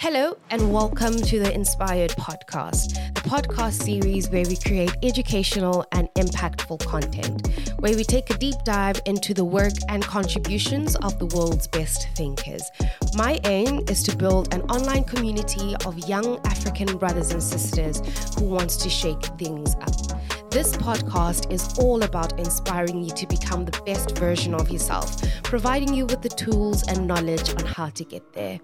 Hello, and welcome to the Inspired Podcast, the podcast series where we create educational and impactful content, where we take a deep dive into the work and contributions of the world's best thinkers. My aim is to build an online community of young African brothers and sisters who wants to shake things up. This podcast is all about inspiring you to become the best version of yourself, providing you with the tools and knowledge on how to get there.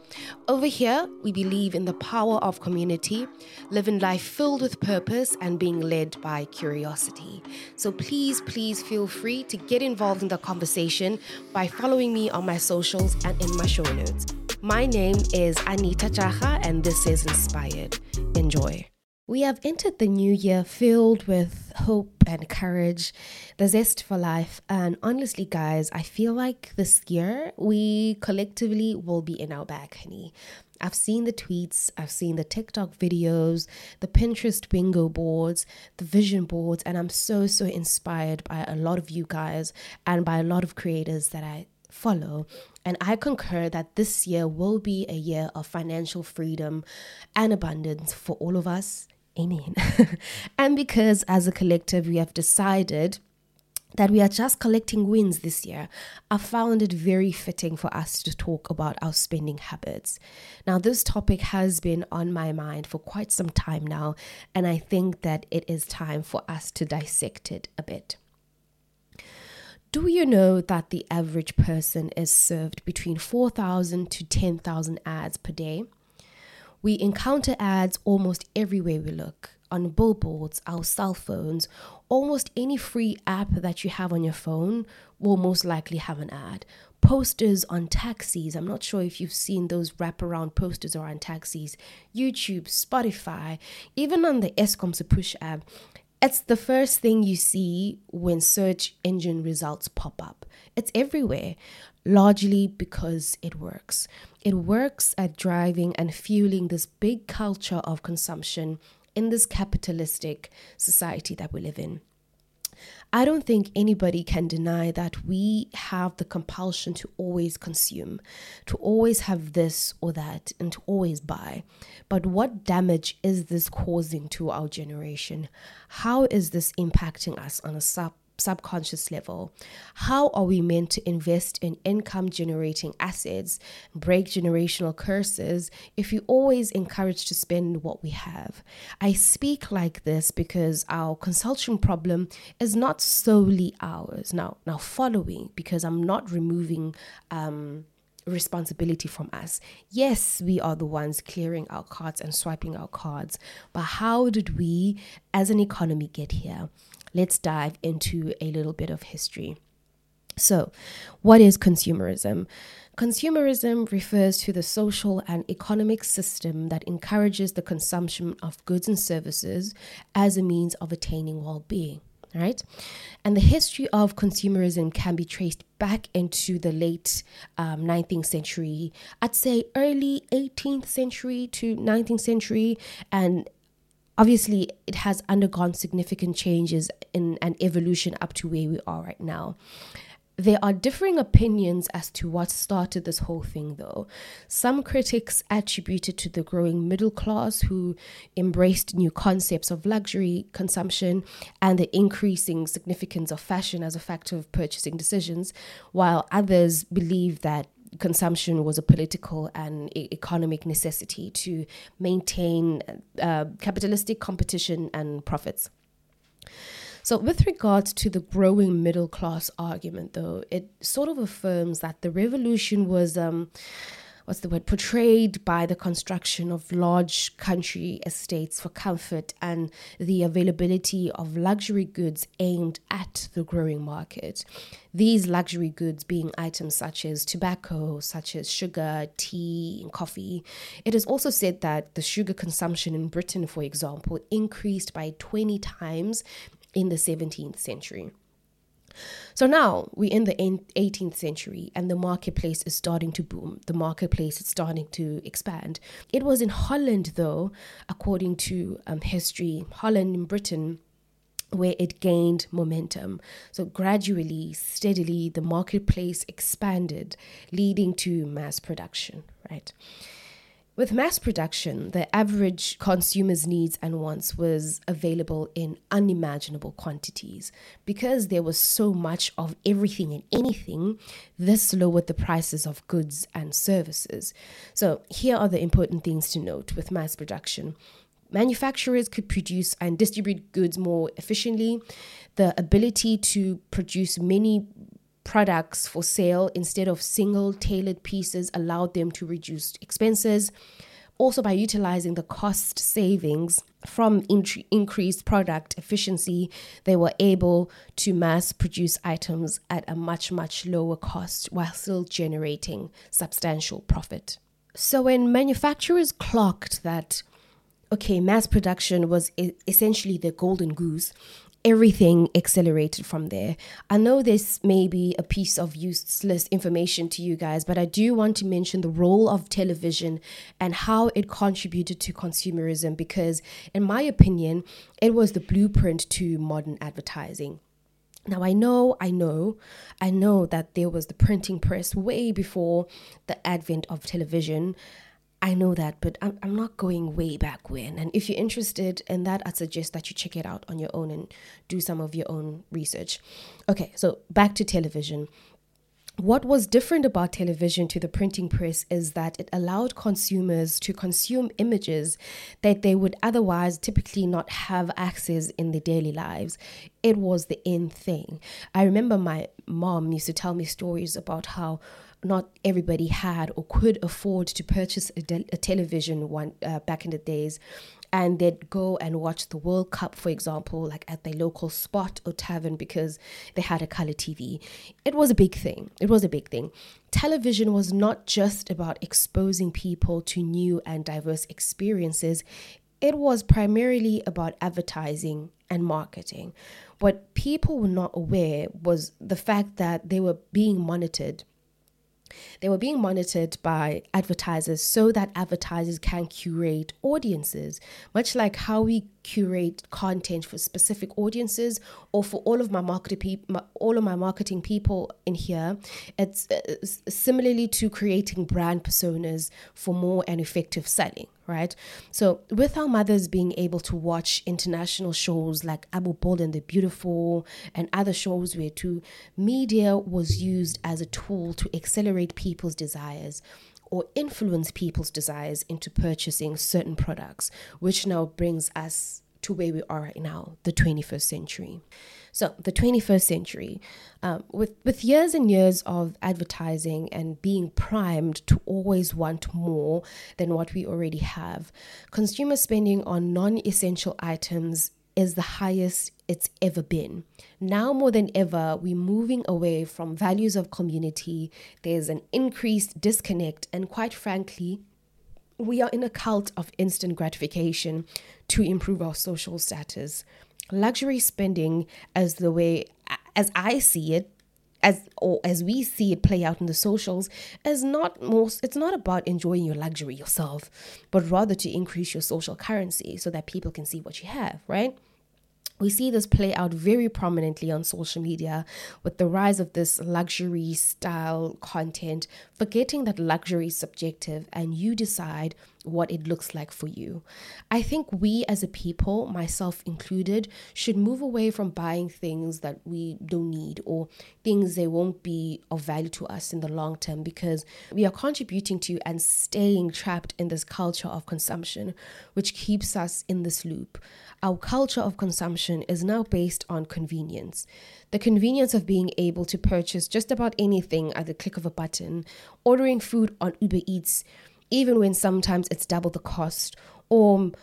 Over here, we believe in the power of community, living life filled with purpose, and being led by curiosity. So please, please feel free to get involved in the conversation by following me on my socials and in my show notes. My name is Anita Chacha, and this is Inspired. Enjoy. We have entered the new year filled with hope and courage, the zest for life. And honestly, guys, I feel like this year we collectively will be in our bag, honey. I've seen the tweets, I've seen the TikTok videos, the Pinterest bingo boards, the vision boards, and I'm so, so inspired by a lot of you guys and by a lot of creators that I follow. And I concur that this year will be a year of financial freedom and abundance for all of us Amen. and because as a collective we have decided that we are just collecting wins this year, I found it very fitting for us to talk about our spending habits. Now, this topic has been on my mind for quite some time now, and I think that it is time for us to dissect it a bit. Do you know that the average person is served between 4,000 to 10,000 ads per day? We encounter ads almost everywhere we look on billboards, our cell phones, almost any free app that you have on your phone will most likely have an ad. Posters on taxis. I'm not sure if you've seen those wraparound posters around taxis. YouTube, Spotify, even on the Eskom push app. It's the first thing you see when search engine results pop up. It's everywhere, largely because it works. It works at driving and fueling this big culture of consumption in this capitalistic society that we live in. I don't think anybody can deny that we have the compulsion to always consume, to always have this or that, and to always buy. But what damage is this causing to our generation? How is this impacting us on a sub subconscious level. How are we meant to invest in income generating assets, break generational curses if you always encourage to spend what we have? I speak like this because our consumption problem is not solely ours. Now, now following because I'm not removing um responsibility from us. Yes, we are the ones clearing our cards and swiping our cards, but how did we as an economy get here? Let's dive into a little bit of history. So, what is consumerism? Consumerism refers to the social and economic system that encourages the consumption of goods and services as a means of attaining well being. Right? And the history of consumerism can be traced back into the late um, 19th century, I'd say early 18th century to 19th century, and obviously it has undergone significant changes in an evolution up to where we are right now. There are differing opinions as to what started this whole thing, though. Some critics attribute it to the growing middle class who embraced new concepts of luxury consumption and the increasing significance of fashion as a factor of purchasing decisions, while others believe that consumption was a political and economic necessity to maintain uh, capitalistic competition and profits. So, with regards to the growing middle class argument, though, it sort of affirms that the revolution was. Um, what's the word portrayed by the construction of large country estates for comfort and the availability of luxury goods aimed at the growing market. These luxury goods being items such as tobacco such as sugar tea and coffee. It is also said that the sugar consumption in britain for example increased by 20 times in the 17th century so now we're in the 18th century and the marketplace is starting to boom. The marketplace is starting to expand. It was in Holland, though, according to um, history, Holland and Britain, where it gained momentum. So gradually, steadily, the marketplace expanded, leading to mass production, right? With mass production, the average consumer's needs and wants was available in unimaginable quantities. Because there was so much of everything and anything, this lowered the prices of goods and services. So, here are the important things to note with mass production. Manufacturers could produce and distribute goods more efficiently. The ability to produce many products for sale instead of single tailored pieces allowed them to reduce expenses. Also, by utilizing the cost savings from in- increased product efficiency, they were able to mass produce items at a much, much lower cost while still generating substantial profit. So, when manufacturers clocked that, okay, mass production was essentially the golden goose, everything accelerated from there. I know this may be a piece of useless information to you guys, but I do want to mention the role of television and how it contributed to consumerism because, in my opinion, it was the blueprint to modern advertising. Now, I know, I know, I know that there was the printing press way before the advent of television. I know that, but I'm, I'm not going way back when. And if you're interested in that, I'd suggest that you check it out on your own and do some of your own research. Okay, so back to television. What was different about television to the printing press is that it allowed consumers to consume images that they would otherwise typically not have access in their daily lives. It was the in thing. I remember my mom used to tell me stories about how not everybody had or could afford to purchase a, de- a television one uh, back in the days and they'd go and watch the World Cup, for example, like at their local spot or tavern because they had a color TV. It was a big thing. It was a big thing. Television was not just about exposing people to new and diverse experiences, it was primarily about advertising and marketing. What people were not aware was the fact that they were being monitored they were being monitored by advertisers so that advertisers can curate audiences, much like how we curate content for specific audiences or for all of my marketing people all of my marketing people in here. It's uh, similarly to creating brand personas for more and effective selling right so with our mothers being able to watch international shows like abu bold and the beautiful and other shows where too media was used as a tool to accelerate people's desires or influence people's desires into purchasing certain products, which now brings us to where we are right now, the 21st century. So, the 21st century, um, with, with years and years of advertising and being primed to always want more than what we already have, consumer spending on non essential items is the highest it's ever been. Now more than ever, we're moving away from values of community. There's an increased disconnect, and quite frankly, we are in a cult of instant gratification to improve our social status. Luxury spending, as the way as I see it, as or as we see it play out in the socials is not most it's not about enjoying your luxury yourself but rather to increase your social currency so that people can see what you have right? We see this play out very prominently on social media with the rise of this luxury style content, forgetting that luxury is subjective and you decide what it looks like for you. I think we as a people, myself included, should move away from buying things that we don't need or things that won't be of value to us in the long term because we are contributing to and staying trapped in this culture of consumption, which keeps us in this loop. Our culture of consumption is now based on convenience. The convenience of being able to purchase just about anything at the click of a button, ordering food on Uber Eats even when sometimes it's double the cost, or um,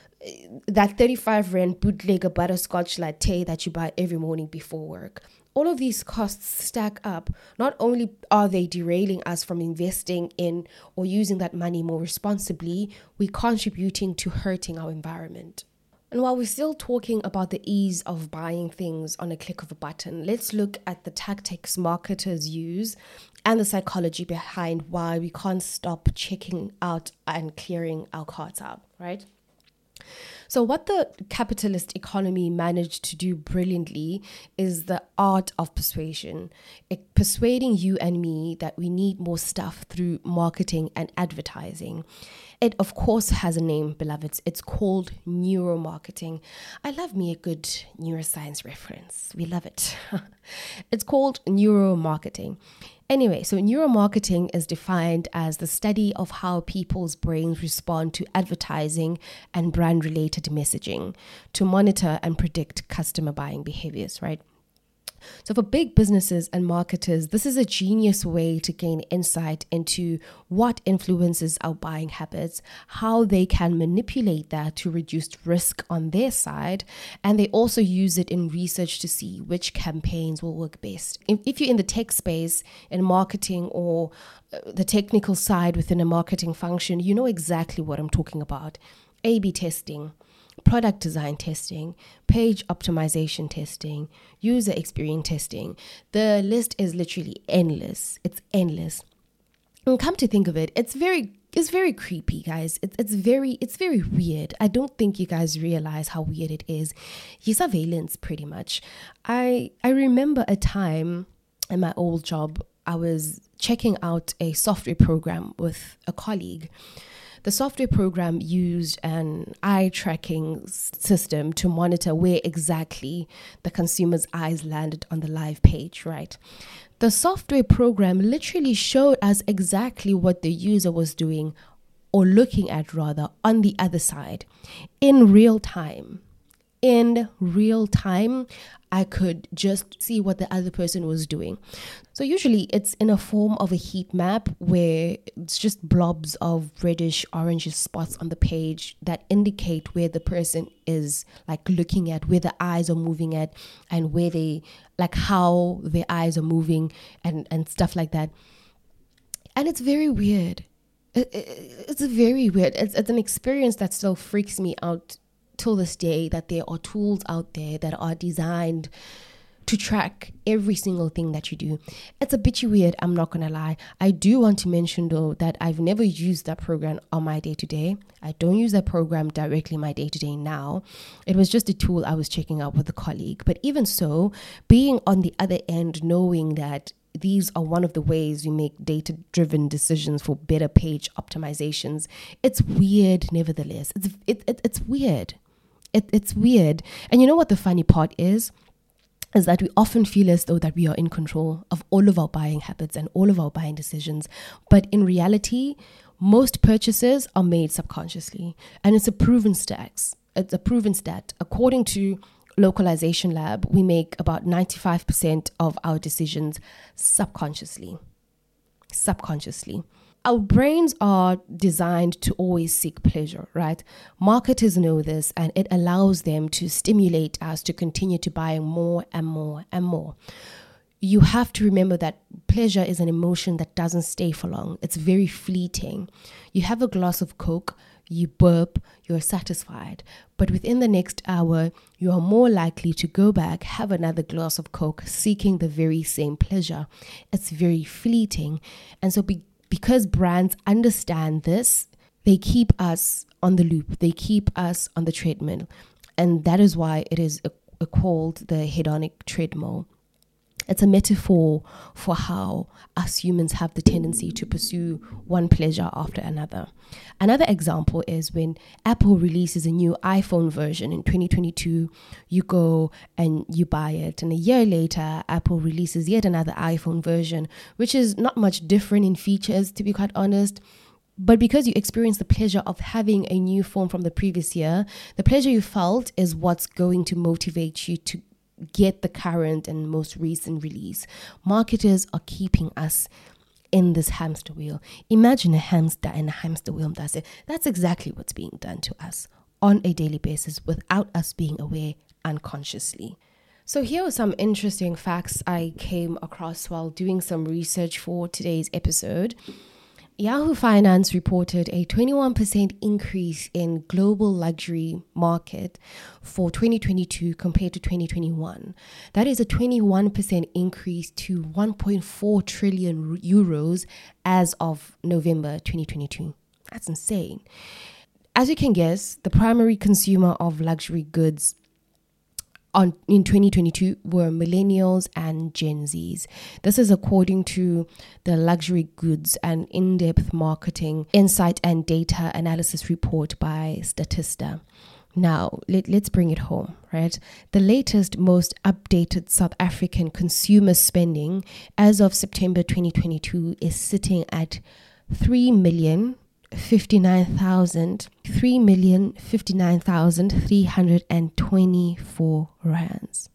that 35 rand bootlegger butterscotch latte that you buy every morning before work. All of these costs stack up. Not only are they derailing us from investing in or using that money more responsibly, we're contributing to hurting our environment. And while we're still talking about the ease of buying things on a click of a button, let's look at the tactics marketers use and the psychology behind why we can't stop checking out and clearing our carts out, right? So, what the capitalist economy managed to do brilliantly is the art of persuasion, it, persuading you and me that we need more stuff through marketing and advertising. It, of course, has a name, beloveds. It's called neuromarketing. I love me a good neuroscience reference. We love it. it's called neuromarketing. Anyway, so neuromarketing is defined as the study of how people's brains respond to advertising and brand related messaging to monitor and predict customer buying behaviors, right? So, for big businesses and marketers, this is a genius way to gain insight into what influences our buying habits, how they can manipulate that to reduce risk on their side, and they also use it in research to see which campaigns will work best. If, you're in the tech space, in marketing, or uh, the technical side within a marketing function, you know exactly what I'm talking about. A B testing product design testing, page optimization testing, user experience testing. The list is literally endless. It's endless. And come to think of it, it's very it's very creepy, guys. It's it's very it's very weird. I don't think you guys realize how weird it is. You surveillance pretty much. I I remember a time in my old job I was checking out a software program with a colleague the software program used an eye tracking system to monitor where exactly the consumer's eyes landed on the live page, right? The software program literally showed us exactly what the user was doing or looking at rather on the other side in real time in real time, I could just see what the other person was doing. So, usually it's in a form of a heat map where it's just blobs of reddish, orangish spots on the page that indicate where the person is like looking at, where the eyes are moving at, and where they like how their eyes are moving and, and stuff like that. And it's very weird. it's very weird. It's, it's an experience that still freaks me out till this day that there are tools out there that are designed to track every single thing that you do. It's a bit weird, I'm not gonna lie. I do want to mention though that I've never used that program on my day to day. I don't use that program directly my day to day now. It was just a tool I was checking out with a colleague. But even so, being on the other end, knowing that these are one of the ways we make data driven decisions for better page optimizations. It's weird, nevertheless. It's, it, it, it's weird. It, it's weird. And you know what the funny part is? Is that we often feel as though that we are in control of all of our buying habits and all of our buying decisions. But in reality, most purchases are made subconsciously. And it's a proven stat. It's a proven stat. According to Localization Lab, we make about 95% of our decisions subconsciously. Subconsciously our brains are designed to always seek pleasure, right? Marketers know this and it allows them to stimulate us to continue to buy more and more and more. You have to remember that pleasure is an emotion that doesn't stay for long, it's very fleeting. You have a glass of Coke, you burp, you're satisfied. But within the next hour, you are more likely to go back, have another glass of Coke, seeking the very same pleasure. It's very fleeting. And so, be- because brands understand this, they keep us on the loop, they keep us on the treadmill. And that is why it is a, a called the hedonic treadmill. It's a metaphor for how us humans have the tendency to pursue one pleasure after another. Another example is when Apple releases a new iPhone version in 2022, you go and you buy it. And a year later, Apple releases yet another iPhone version, which is not much different in features, to be quite honest. But because you experience the pleasure of having a new phone from the previous year, the pleasure you felt is what's going to motivate you to get the current and most recent release. Marketers are keeping us in this hamster wheel. Imagine a hamster in a hamster wheel. That's it. That's exactly what's being done to us on a daily basis without us being aware unconsciously. So, here are some interesting facts I came across while doing some research for today's episode. Yahoo Finance reported a 21% increase in global luxury market for 2022 compared to 2021. That is a 21% increase to 1.4 trillion euros as of November 2022. That's insane. as you can guess, the primary consumer of luxury goods on in 2022 were millennials and Gen Zs. This is according to the luxury goods and in-depth marketing insight and data analysis report by Statista. Now, let, let's bring it home, right? The latest, most updated South African consumer spending as of September 2022 is sitting at 3 million 59,000 3,059,324 rands.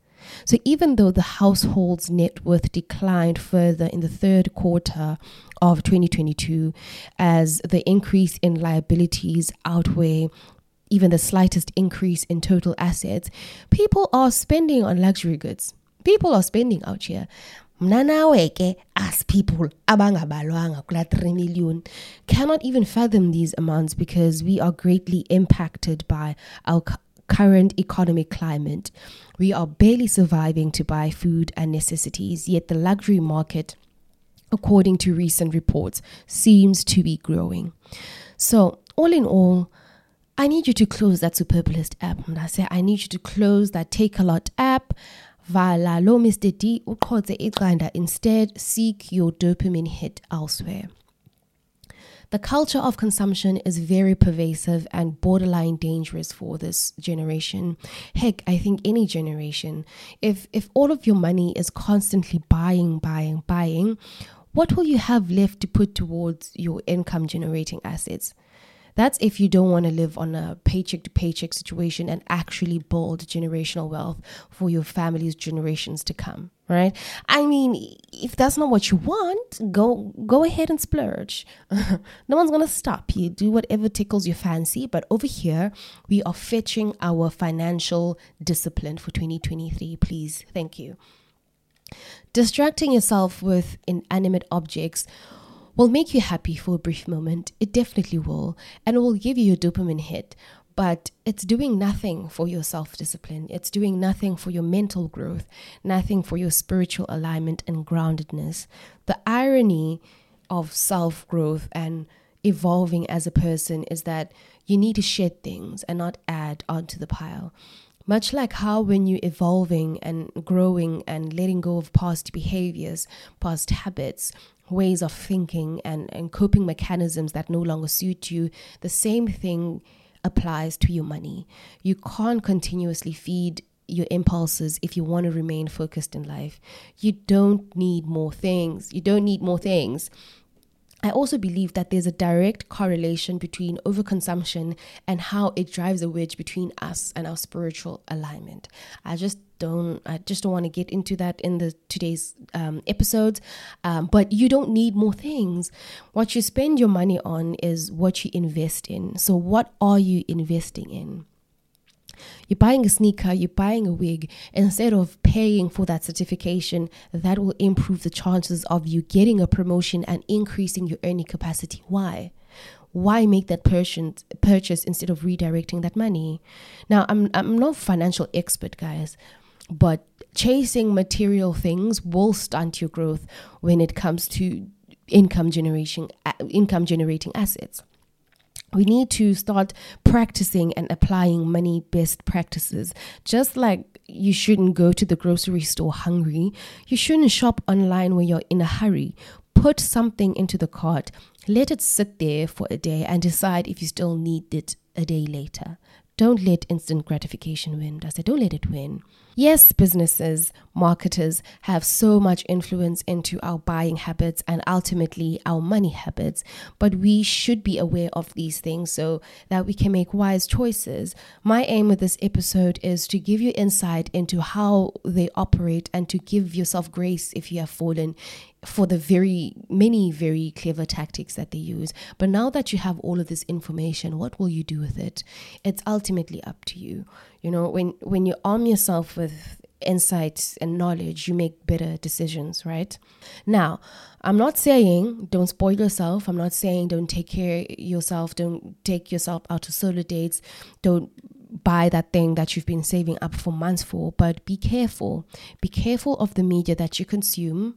So even though the household's net worth declined further in the third quarter of 2022 as the increase in liabilities outweigh even the slightest increase in total assets, people are spending on luxury goods. People are spending out here. Mna ke as people abangabalwanga kula 3 million cannot even fathom these amounts because we are greatly impacted by our current economic climate. We are barely surviving to buy food and necessities, yet the luxury market, according to recent reports, seems to be growing. So, all in all, I need you to close that Superbalist app. I say I need you to close that Takealot app vala lo Mr. D uqhotse iqanda instead seek your dopamine hit elsewhere. The culture of consumption is very pervasive and borderline dangerous for this generation. Heck, I think any generation. If if all of your money is constantly buying, buying, buying, what will you have left to put towards your income generating assets? That's if you don't want to live on a paycheck to paycheck situation and actually build generational wealth for your family's generations to come, right? I mean, if that's not what you want, go go ahead and splurge. no one's gonna stop you. Do whatever tickles your fancy. But over here, we are fetching our financial discipline for 2023. Please, thank you. Distracting yourself with inanimate objects will make you happy for a brief moment. It definitely will. And it will give you a dopamine hit. But it's doing nothing for your self discipline. It's doing nothing for your mental growth, nothing for your spiritual alignment and groundedness. The irony of self growth and evolving as a person is that you need to shed things and not add onto the pile. Much like how, when you're evolving and growing and letting go of past behaviors, past habits, ways of thinking and, and coping mechanisms that no longer suit you, the same thing applies to your money. You can't continuously feed your impulses if you want to remain focused in life. You don't need more things. You don't need more things. I also believe that there's a direct correlation between overconsumption and how it drives a wedge between us and our spiritual alignment. I just don't I just don't want to get into that in the today's um, episodes. Um, but you don't need more things. What you spend your money on is what you invest in. So what are you investing in? You're buying a sneaker, you're buying a wig, instead of paying for that certification, that will improve the chances of you getting a promotion and increasing your earning capacity. Why? Why make that purchase, instead of redirecting that money? Now, I'm, I'm no financial expert, guys, but chasing material things will stunt your growth when it comes to income generation income generating assets we need to start practicing and applying money best practices. Just like you shouldn't go to the grocery store hungry, you shouldn't shop online when you're in a hurry. Put something into the cart, let it sit there for a day, and decide if you still need it a day later. Don't let instant gratification win. I said, don't let it win. Yes, businesses, marketers have so much influence into our buying habits and ultimately our money habits, but we should be aware of these things so that we can make wise choices. My aim with this episode is to give you insight into how they operate and to give yourself grace if you have fallen for the very many very clever tactics that they use. But now that you have all of this information, what will you do with it? It's ultimately up to you. You know, when when you arm yourself with insights and knowledge, you make better decisions, right? Now, I'm not saying don't spoil yourself. I'm not saying don't take care yourself, don't take yourself out to solo dates, don't buy that thing that you've been saving up for months for, but be careful. Be careful of the media that you consume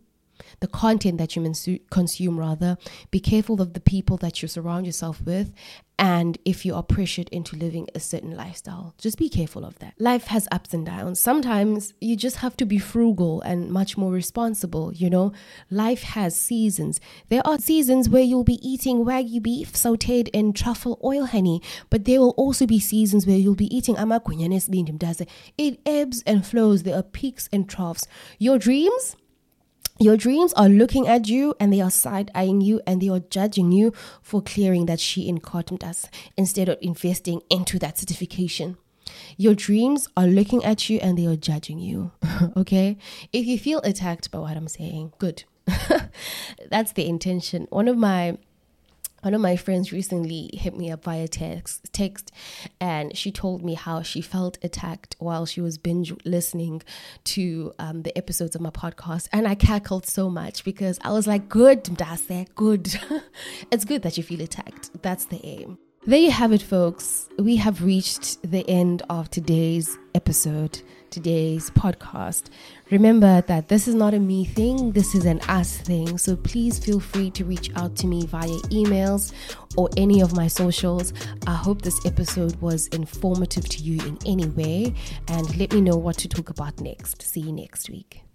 the content that you consume rather be careful of the people that you surround yourself with and if you are pressured into living a certain lifestyle. Just be careful of that. Life has ups and downs. Sometimes you just have to be frugal and much more responsible. You know, life has seasons. There are seasons where you'll be eating wagyu beef sauteed in truffle oil honey, but there will also be seasons where you'll be eating amakunyanes bindim It ebbs and flows. There are peaks and troughs. Your dreams your dreams are looking at you and they are side eyeing you and they are judging you for clearing that she in us instead of investing into that certification. Your dreams are looking at you and they are judging you. okay? If you feel attacked by what I'm saying, good. That's the intention. One of my one of my friends recently hit me up via text text and she told me how she felt attacked while she was binge listening to um, the episodes of my podcast. And i cackled so much because i was like good Mdase, good. It's good that you feel attacked. That's the aim. There you have it folks. We have reached the end of today's episode today's podcast. Remember that this is not a me thing, this is an us thing. So please feel free to reach out to me via emails or any of my socials. I hope this episode was informative to you in any way and let me know what to talk about next. See you next week.